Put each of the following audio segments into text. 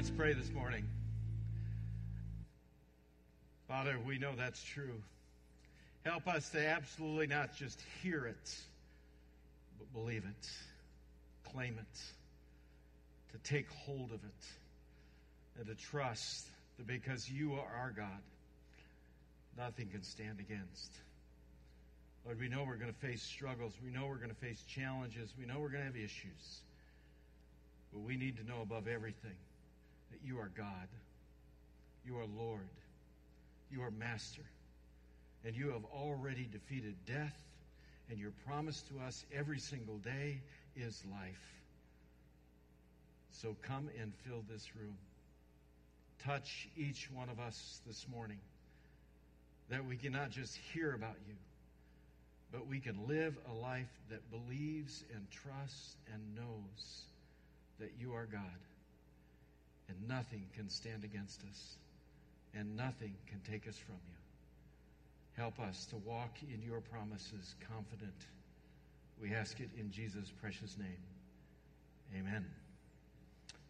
Let's pray this morning. Father, we know that's true. Help us to absolutely not just hear it, but believe it, claim it, to take hold of it, and to trust that because you are our God, nothing can stand against. Lord, we know we're going to face struggles. We know we're going to face challenges. We know we're going to have issues. But we need to know above everything that you are God, you are Lord, you are Master, and you have already defeated death, and your promise to us every single day is life. So come and fill this room. Touch each one of us this morning that we cannot just hear about you, but we can live a life that believes and trusts and knows that you are God and nothing can stand against us, and nothing can take us from you. Help us to walk in your promises confident. We ask it in Jesus' precious name. Amen.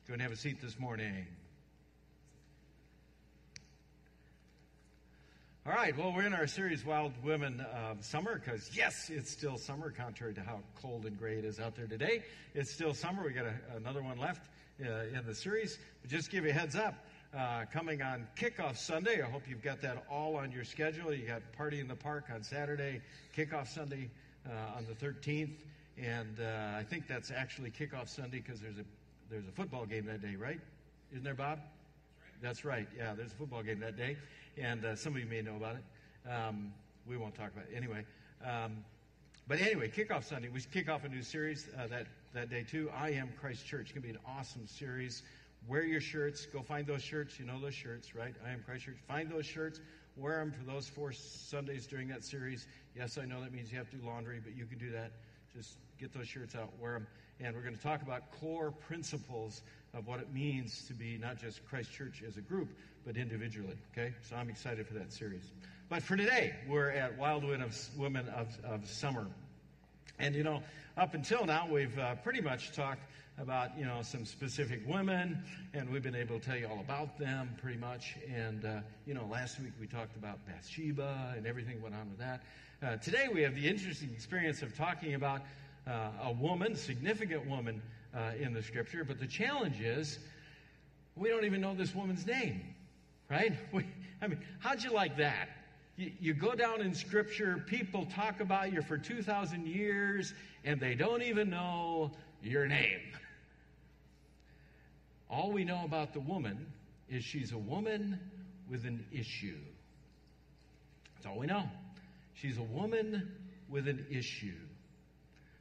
Go and have a seat this morning. All right, well, we're in our series, Wild Women of Summer, because yes, it's still summer, contrary to how cold and gray it is out there today. It's still summer. We got a, another one left uh, in the series. But just give you a heads up. Uh, coming on kickoff Sunday. I hope you've got that all on your schedule. You got Party in the Park on Saturday, kickoff Sunday uh, on the 13th, and uh, I think that's actually kickoff Sunday because there's a there's a football game that day, right? Isn't there, Bob? That's right. Yeah, there's a football game that day, and uh, some of you may know about it. Um, we won't talk about it anyway. Um, but anyway, kickoff Sunday. We kick off a new series uh, that that day too. I am Christ Church. It's gonna be an awesome series. Wear your shirts. Go find those shirts. You know those shirts, right? I am Christ Church. Find those shirts. Wear them for those four Sundays during that series. Yes, I know that means you have to do laundry, but you can do that. Just get those shirts out, wear them. And we're going to talk about core principles of what it means to be not just Christ Church as a group, but individually. Okay? So I'm excited for that series. But for today, we're at Wild Women of, of Summer. And, you know, up until now, we've uh, pretty much talked about, you know, some specific women, and we've been able to tell you all about them pretty much. And, uh, you know, last week we talked about Bathsheba and everything went on with that. Uh, today we have the interesting experience of talking about uh, a woman, significant woman uh, in the scripture, but the challenge is we don't even know this woman's name, right? We, I mean, how'd you like that? You, go down in Scripture, people talk about you for 2,000 years, and they don't even know your name. All we know about the woman is she's a woman with an issue. That's all we know. She's a woman with an issue.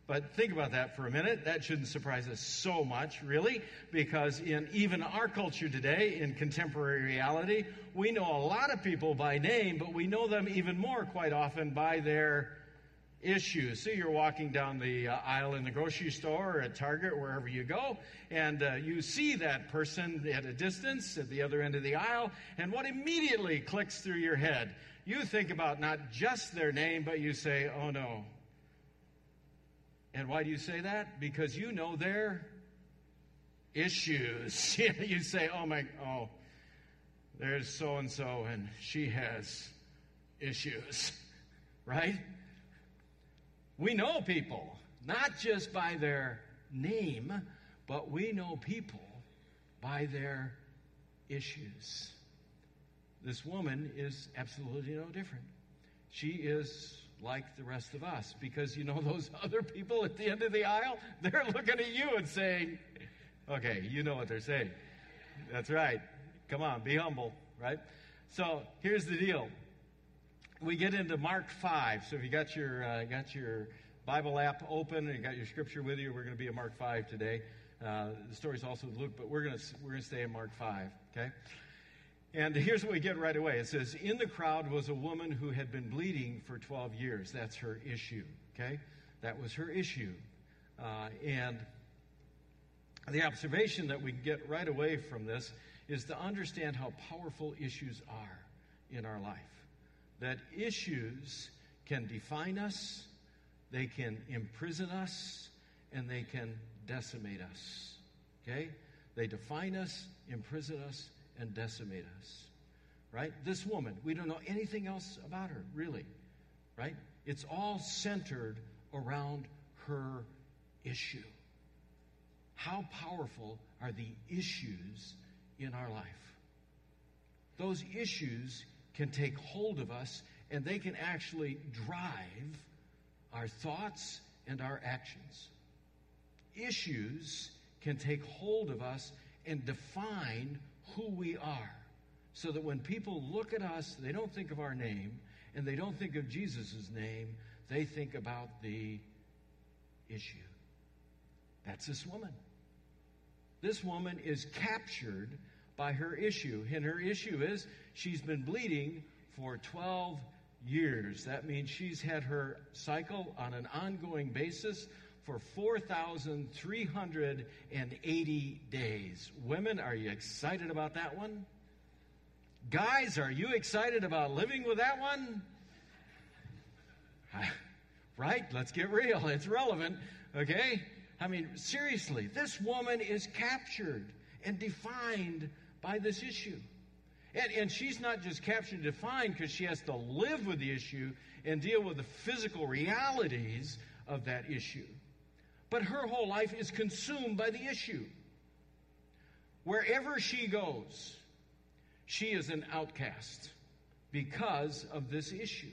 But think about that for a minute. That shouldn't surprise us so much, really, because in even our culture today, in contemporary reality, we know a lot of people by name, but we know them even more quite often by their issues. See, you're walking down the uh, aisle in the grocery store or at Target, wherever you go, and uh, you see that person at a distance at the other end of the aisle, and what immediately clicks through your head? You think about not just their name, but you say, oh no, and why do you say that? Because you know their issues. you say, oh my, oh, there's so and so, and she has issues, right? We know people, not just by their name, but we know people by their issues. This woman is absolutely no different. She is like the rest of us because you know those other people at the end of the aisle they're looking at you and saying okay you know what they're saying. That's right. Come on be humble right? So here's the deal. We get into mark 5 so if you got your uh, got your bible app open and you got your scripture with you we're going to be at mark 5 today. Uh, the story's also luke but we're going to we're going to stay in mark 5 okay and here's what we get right away. It says, In the crowd was a woman who had been bleeding for 12 years. That's her issue, okay? That was her issue. Uh, and the observation that we get right away from this is to understand how powerful issues are in our life. That issues can define us, they can imprison us, and they can decimate us, okay? they define us, imprison us, and decimate us. Right? This woman, we don't know anything else about her, really. Right? It's all centered around her issue. How powerful are the issues in our life? Those issues can take hold of us and they can actually drive our thoughts and our actions. Issues can take hold of us and define who we are. So that when people look at us, they don't think of our name and they don't think of Jesus' name, they think about the issue. That's this woman. This woman is captured by her issue. And her issue is she's been bleeding for 12 years. That means she's had her cycle on an ongoing basis for 4,380 days. Women, are you excited about that one? Guys, are you excited about living with that one? Right? Let's get real. It's relevant. Okay? I mean, seriously, this woman is captured and defined by this issue. And, and she's not just captured and defined because she has to live with the issue and deal with the physical realities of that issue. But her whole life is consumed by the issue. Wherever she goes, she is an outcast because of this issue.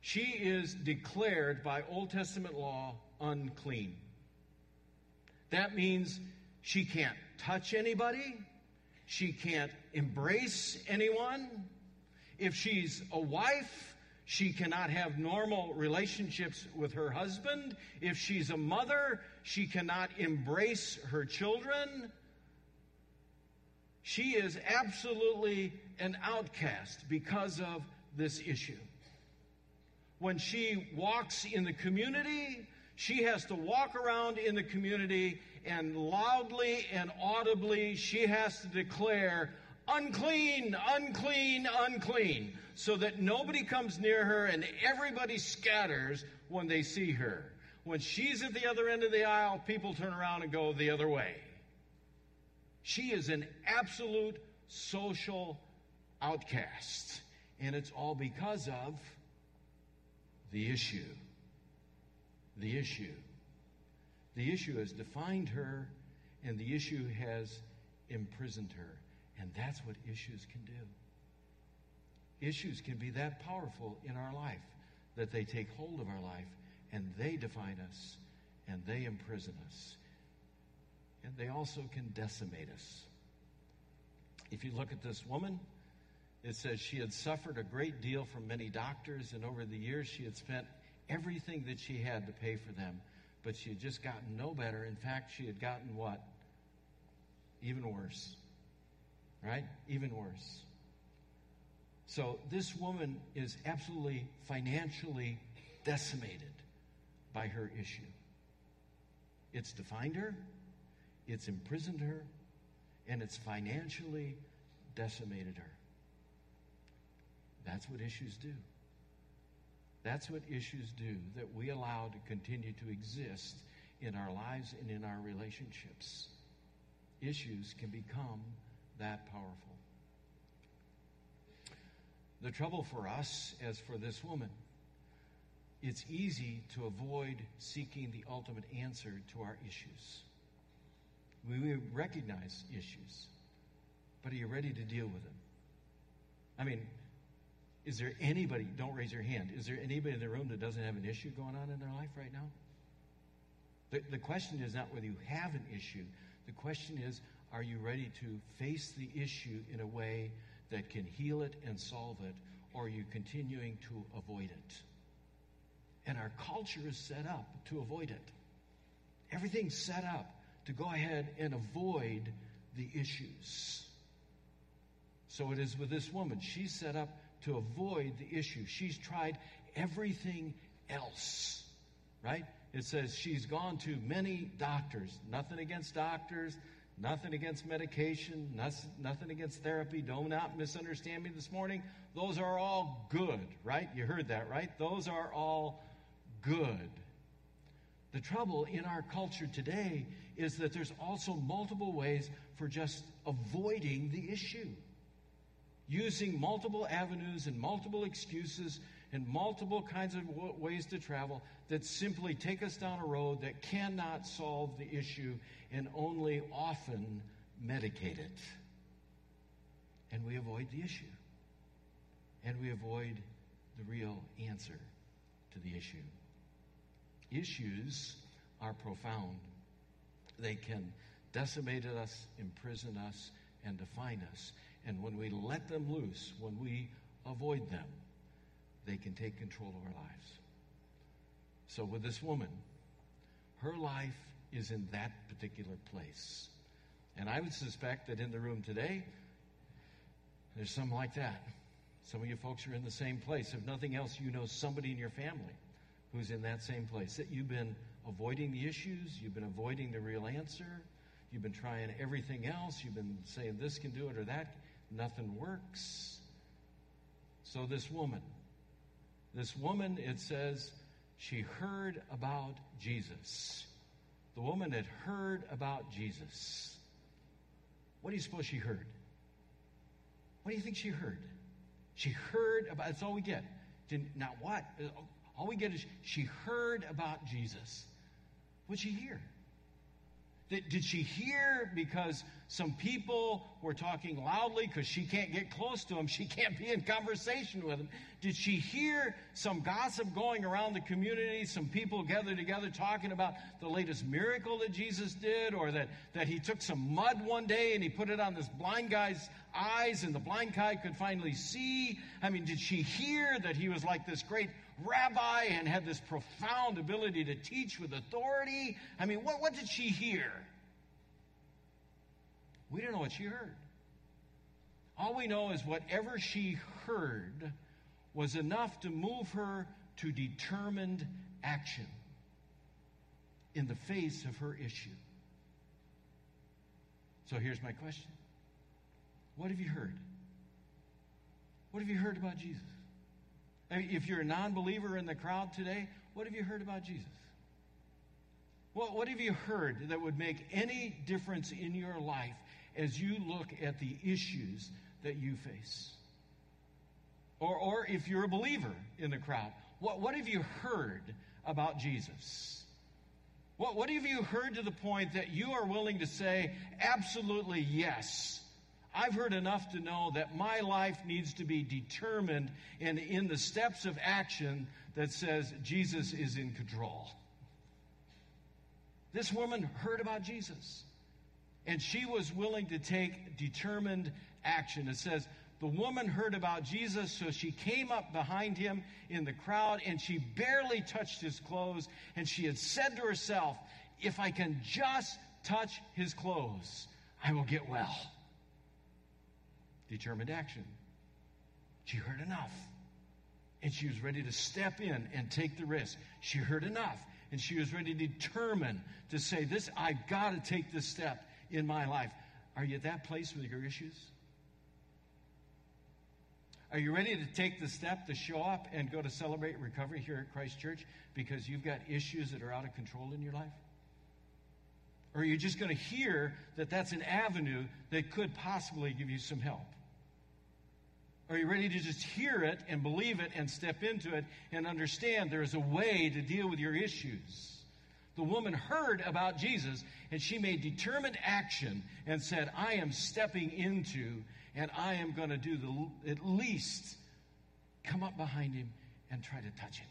She is declared by Old Testament law unclean. That means she can't touch anybody. She can't embrace anyone. If she's a wife, she cannot have normal relationships with her husband. If she's a mother, she cannot embrace her children. She is absolutely an outcast because of this issue. When she walks in the community, she has to walk around in the community and loudly and audibly she has to declare, unclean, unclean, unclean, so that nobody comes near her and everybody scatters when they see her. When she's at the other end of the aisle, people turn around and go the other way. She is an absolute social outcast. And it's all because of the issue. The issue. The issue has defined her, and the issue has imprisoned her. And that's what issues can do. Issues can be that powerful in our life that they take hold of our life and they define us and they imprison us. And they also can decimate us. If you look at this woman, it says she had suffered a great deal from many doctors, and over the years she had spent everything that she had to pay for them but she had just gotten no better. In fact, she had gotten what? Even worse. Right? Even worse. So this woman is absolutely financially decimated by her issue. It's defined her, it's imprisoned her, and it's financially decimated her. That's what issues do. That's what issues do that we allow to continue to exist in our lives and in our relationships. Issues can become that powerful. The trouble for us, as for this woman, it's easy to avoid seeking the ultimate answer to our issues. We recognize issues, but are you ready to deal with them? I mean, is there anybody, don't raise your hand, is there anybody in the room that doesn't have an issue going on in their life right now? The, the question is not whether you have an issue. The question is, are you ready to face the issue in a way that can heal it and solve it, or are you continuing to avoid it? And our culture is set up to avoid it. Everything's set up to go ahead and avoid the issues. So it is with this woman. She's set up to avoid the issue. She's tried everything else, right? It says she's gone to many doctors. Nothing against doctors, nothing against medication, nothing against therapy. Do not misunderstand me this morning. Those are all good, right? You heard that, right? Those are all good. The trouble in our culture today is that there's also multiple ways for just avoiding the issue. Using multiple avenues and multiple excuses and multiple kinds of ways to travel that simply take us down a road that cannot solve the issue and only often medicate it. And we avoid the issue. And we avoid the real answer to the issue. Issues are profound. They can decimate us, imprison us, and define us. And when we let them loose, when we avoid them, they can take control of our lives. So, with this woman, her life is in that particular place. And I would suspect that in the room today, there's some like that. Some of you folks are in the same place. If nothing else, you know somebody in your family who's in that same place. That you've been avoiding the issues, you've been avoiding the real answer, you've been trying everything else, you've been saying this can do it or that, nothing works. So, this woman, this woman, it says, she heard about Jesus. The woman had heard about Jesus. What do you suppose she heard? What do you think she heard? She heard about, that's all we get. Now, what? All we get is she heard about Jesus. What'd she hear? Did, she hear because some people were talking loudly because she can't get close to them? She can't be in conversation with them. Did she hear some gossip going around the community? Some people gathered together talking about the latest miracle that Jesus did, or that, that he took some mud one day and he put it on this blind guy's eyes and the blind guy could finally see? I mean, did she hear that he was like this great rabbi and had this profound ability to teach with authority. I mean, what, what did she hear? We don't know what she heard. All we know is whatever she heard was enough to move her to determined action in the face of her issue. So here's my question What have you heard? What have you heard about Jesus? If you're a non believer in the crowd today, what have you heard about Jesus? What, what have you heard that would make any difference in your life as you look at the issues that you face? Or, or if you're a believer in the crowd, what, what have you heard about Jesus? What, what have you heard to the point that you are willing to say, absolutely yes? I've heard enough to know that my life needs to be determined and in the steps of action that says Jesus is in control. This woman heard about Jesus and she was willing to take determined action. It says, the woman heard about Jesus, so she came up behind him in the crowd and she barely touched his clothes. And she had said to herself, If I can just touch his clothes, I will get well determined action. She heard enough. And she was ready to step in and take the risk. She heard enough. And she was ready to determine to say, This, I've got to take this step in my life. Are you at that place with your issues? Are you ready to take the step to show up and go to celebrate recovery here at Christ Church because you've got issues that are out of control in your life? Or are you just going to hear that that's an avenue that could possibly give you some help? Are you ready to just hear it and believe it and step into it and understand there is a way to deal with your issues? The woman heard about Jesus and she made determined action and said, I am stepping into and I am going to do the, at least come up behind him and try to touch him.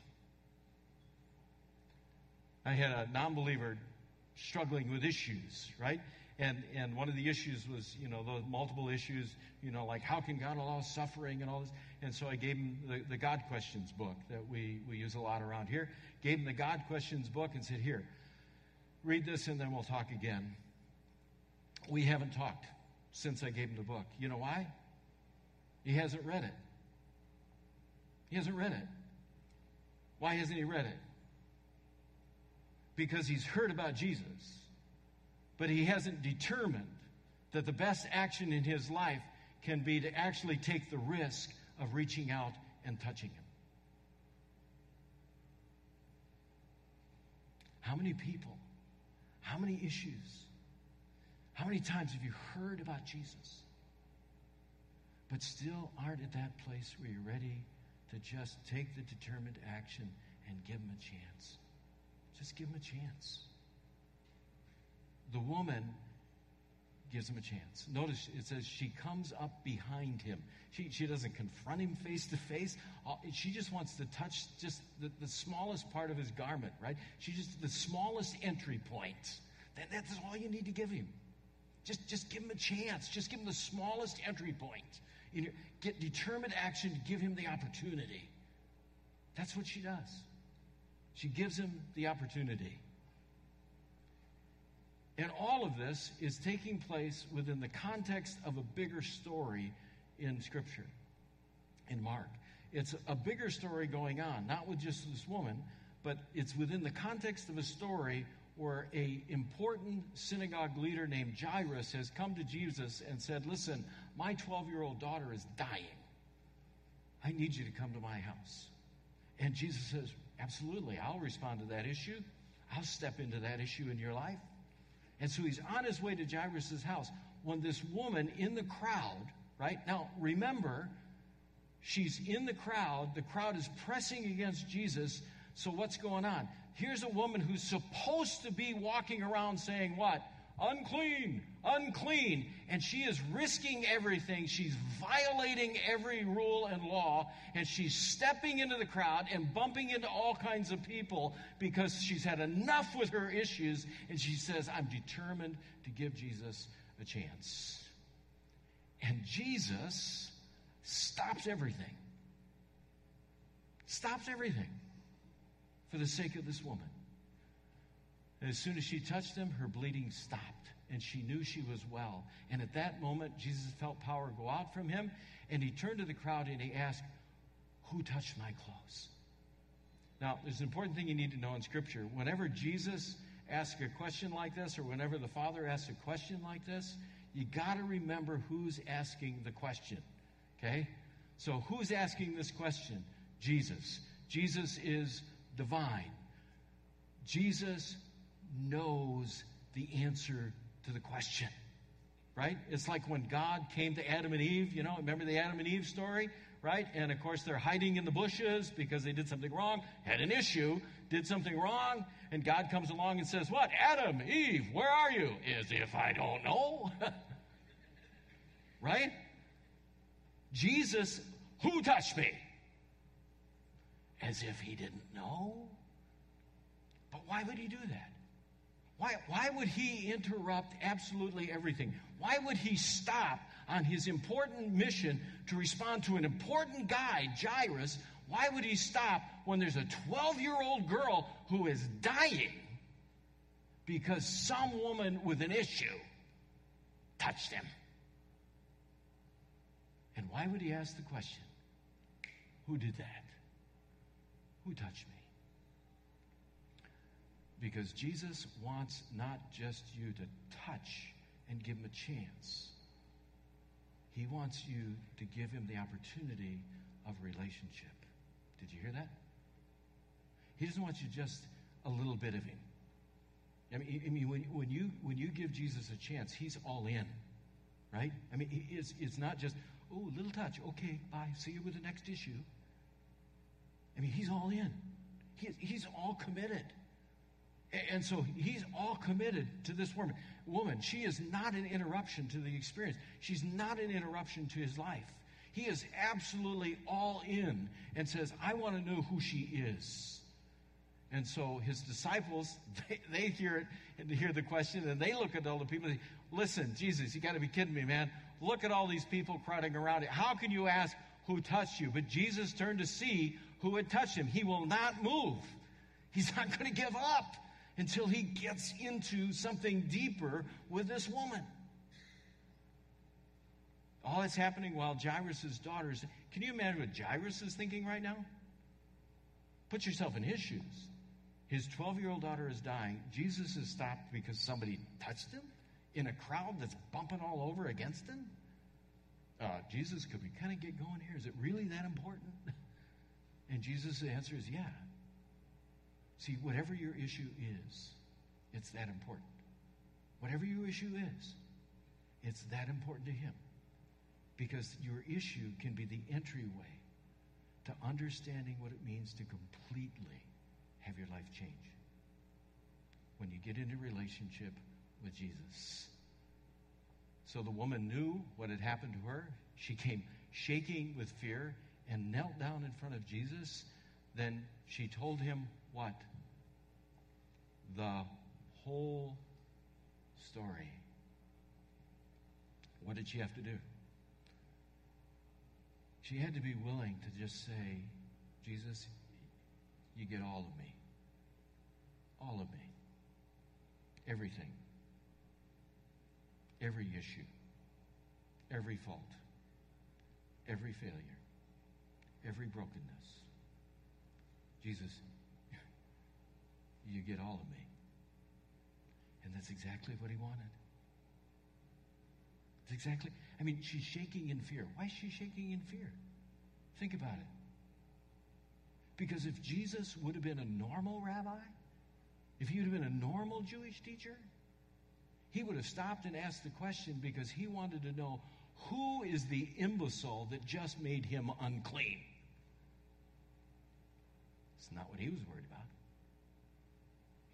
I had a non believer struggling with issues, right? And, and one of the issues was, you know, those multiple issues, you know, like how can God allow suffering and all this? And so I gave him the, the God Questions book that we, we use a lot around here. Gave him the God Questions book and said, here, read this and then we'll talk again. We haven't talked since I gave him the book. You know why? He hasn't read it. He hasn't read it. Why hasn't he read it? Because he's heard about Jesus but he hasn't determined that the best action in his life can be to actually take the risk of reaching out and touching him. How many people, How many issues? How many times have you heard about Jesus, but still aren't at that place where you're ready to just take the determined action and give him a chance? Just give him a chance. The woman gives him a chance. Notice it says she comes up behind him. She, she doesn't confront him face to face. Uh, she just wants to touch just the, the smallest part of his garment, right? She just the smallest entry point. That, that's all you need to give him. Just, just give him a chance. Just give him the smallest entry point. You get determined action to give him the opportunity. That's what she does. She gives him the opportunity. And all of this is taking place within the context of a bigger story in Scripture, in Mark. It's a bigger story going on, not with just this woman, but it's within the context of a story where a important synagogue leader named Jairus has come to Jesus and said, "Listen, my 12-year-old daughter is dying. I need you to come to my house." And Jesus says, "Absolutely, I'll respond to that issue. I'll step into that issue in your life." And so he's on his way to Jairus' house when this woman in the crowd, right? Now, remember, she's in the crowd. The crowd is pressing against Jesus. So what's going on? Here's a woman who's supposed to be walking around saying, What? Unclean, unclean. And she is risking everything. She's violating every rule and law. And she's stepping into the crowd and bumping into all kinds of people because she's had enough with her issues. And she says, I'm determined to give Jesus a chance. And Jesus stops everything. Stops everything for the sake of this woman. And as soon as she touched him, her bleeding stopped, and she knew she was well. And at that moment, Jesus felt power go out from him, and he turned to the crowd and he asked, Who touched my clothes? Now, there's an important thing you need to know in Scripture. Whenever Jesus asks a question like this, or whenever the Father asks a question like this, you got to remember who's asking the question. Okay? So, who's asking this question? Jesus. Jesus is divine. Jesus knows the answer to the question. Right? It's like when God came to Adam and Eve, you know, remember the Adam and Eve story? Right? And of course, they're hiding in the bushes because they did something wrong, had an issue, did something wrong, and God comes along and says, What? Adam, Eve, where are you? As if I don't know. right? Jesus, who touched me? As if he didn't know. But why would he do that? Why, why would he interrupt absolutely everything? Why would he stop on his important mission to respond to an important guy, Jairus? Why would he stop when there's a 12 year old girl who is dying because some woman with an issue touched him? And why would he ask the question, Who did that? Who touched me? Because Jesus wants not just you to touch and give him a chance, he wants you to give him the opportunity of relationship. Did you hear that? He doesn't want you just a little bit of him. I mean, I mean when, when, you, when you give Jesus a chance, he's all in, right? I mean, it's, it's not just, oh, a little touch, okay, bye, see you with the next issue. I mean, he's all in. He, he's all committed. And so he's all committed to this woman. Woman, she is not an interruption to the experience. She's not an interruption to his life. He is absolutely all in and says, I want to know who she is. And so his disciples, they, they hear it and hear the question, and they look at all the people. And say, Listen, Jesus, you got to be kidding me, man. Look at all these people crowding around. How can you ask who touched you? But Jesus turned to see who had touched him. He will not move. He's not going to give up until he gets into something deeper with this woman. All that's happening while Jairus' daughter is. Can you imagine what Jairus is thinking right now? Put yourself in his shoes. His 12 year old daughter is dying. Jesus is stopped because somebody touched him in a crowd that's bumping all over against him. Uh, Jesus, could we kind of get going here? Is it really that important? And Jesus' answer is yeah. See, whatever your issue is, it's that important. Whatever your issue is, it's that important to Him. Because your issue can be the entryway to understanding what it means to completely have your life change. When you get into relationship with Jesus. So the woman knew what had happened to her. She came shaking with fear and knelt down in front of Jesus. Then she told him what? The whole story. What did she have to do? She had to be willing to just say, Jesus, you get all of me. All of me. Everything. Every issue. Every fault. Every failure. Every brokenness. Jesus, you get all of me. And that's exactly what he wanted. It's exactly, I mean, she's shaking in fear. Why is she shaking in fear? Think about it. Because if Jesus would have been a normal rabbi, if he would have been a normal Jewish teacher, he would have stopped and asked the question because he wanted to know who is the imbecile that just made him unclean? It's not what he was worried about.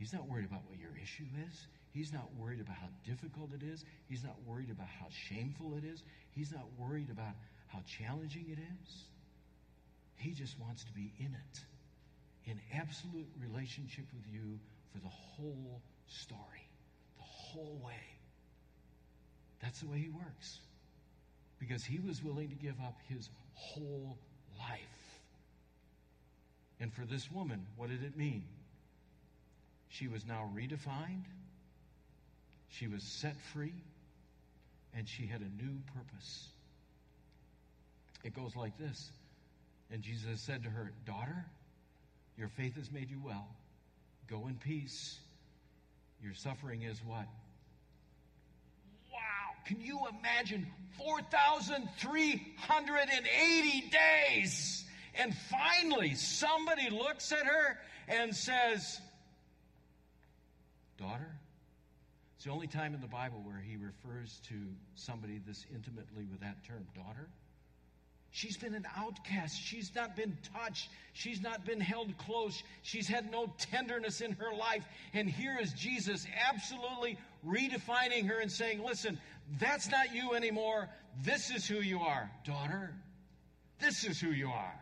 He's not worried about what your issue is. He's not worried about how difficult it is. He's not worried about how shameful it is. He's not worried about how challenging it is. He just wants to be in it, in absolute relationship with you for the whole story, the whole way. That's the way he works. Because he was willing to give up his whole life. And for this woman, what did it mean? She was now redefined she was set free, and she had a new purpose. It goes like this. And Jesus said to her, Daughter, your faith has made you well. Go in peace. Your suffering is what? Wow! Can you imagine 4,380 days? And finally, somebody looks at her and says, Daughter, it's the only time in the Bible where he refers to somebody this intimately with that term, daughter. She's been an outcast. She's not been touched. She's not been held close. She's had no tenderness in her life. And here is Jesus absolutely redefining her and saying, Listen, that's not you anymore. This is who you are, daughter. This is who you are.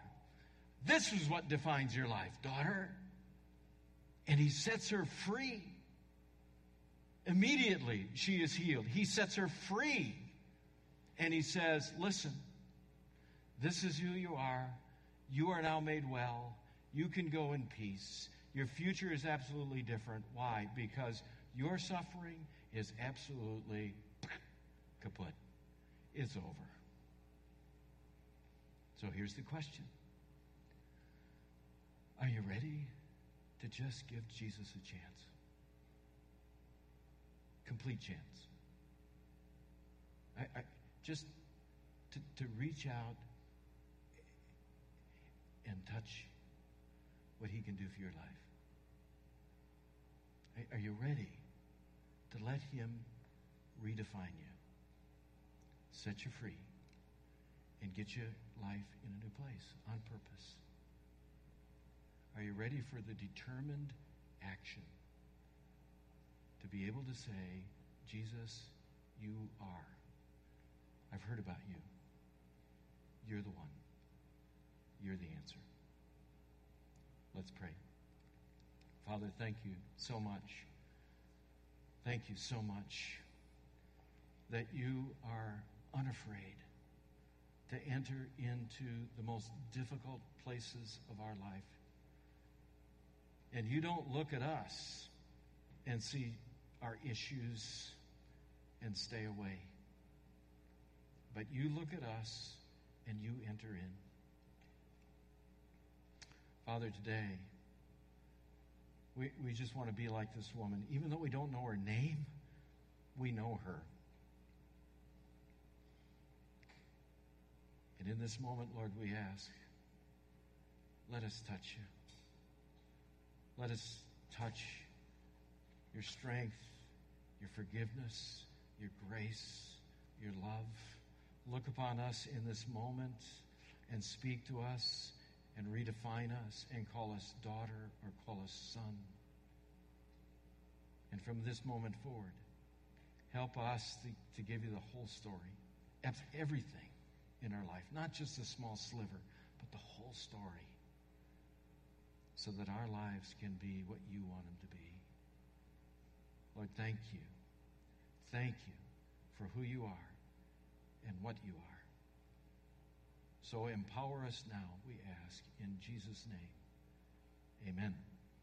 This is what defines your life, daughter. And he sets her free. Immediately, she is healed. He sets her free. And he says, Listen, this is who you are. You are now made well. You can go in peace. Your future is absolutely different. Why? Because your suffering is absolutely kaput. It's over. So here's the question Are you ready to just give Jesus a chance? Complete chance. I, I, just to, to reach out and touch what He can do for your life. Are you ready to let Him redefine you, set you free, and get your life in a new place on purpose? Are you ready for the determined action? To be able to say, Jesus, you are. I've heard about you. You're the one. You're the answer. Let's pray. Father, thank you so much. Thank you so much that you are unafraid to enter into the most difficult places of our life. And you don't look at us and see our issues and stay away. But you look at us and you enter in. Father, today, we, we just want to be like this woman. Even though we don't know her name, we know her. And in this moment, Lord, we ask, let us touch you. Let us touch your strength, your forgiveness, your grace, your love. Look upon us in this moment and speak to us and redefine us and call us daughter or call us son. And from this moment forward, help us to, to give you the whole story, everything in our life, not just a small sliver, but the whole story, so that our lives can be what you want them to be. Lord, thank you. Thank you for who you are and what you are. So empower us now, we ask, in Jesus' name. Amen.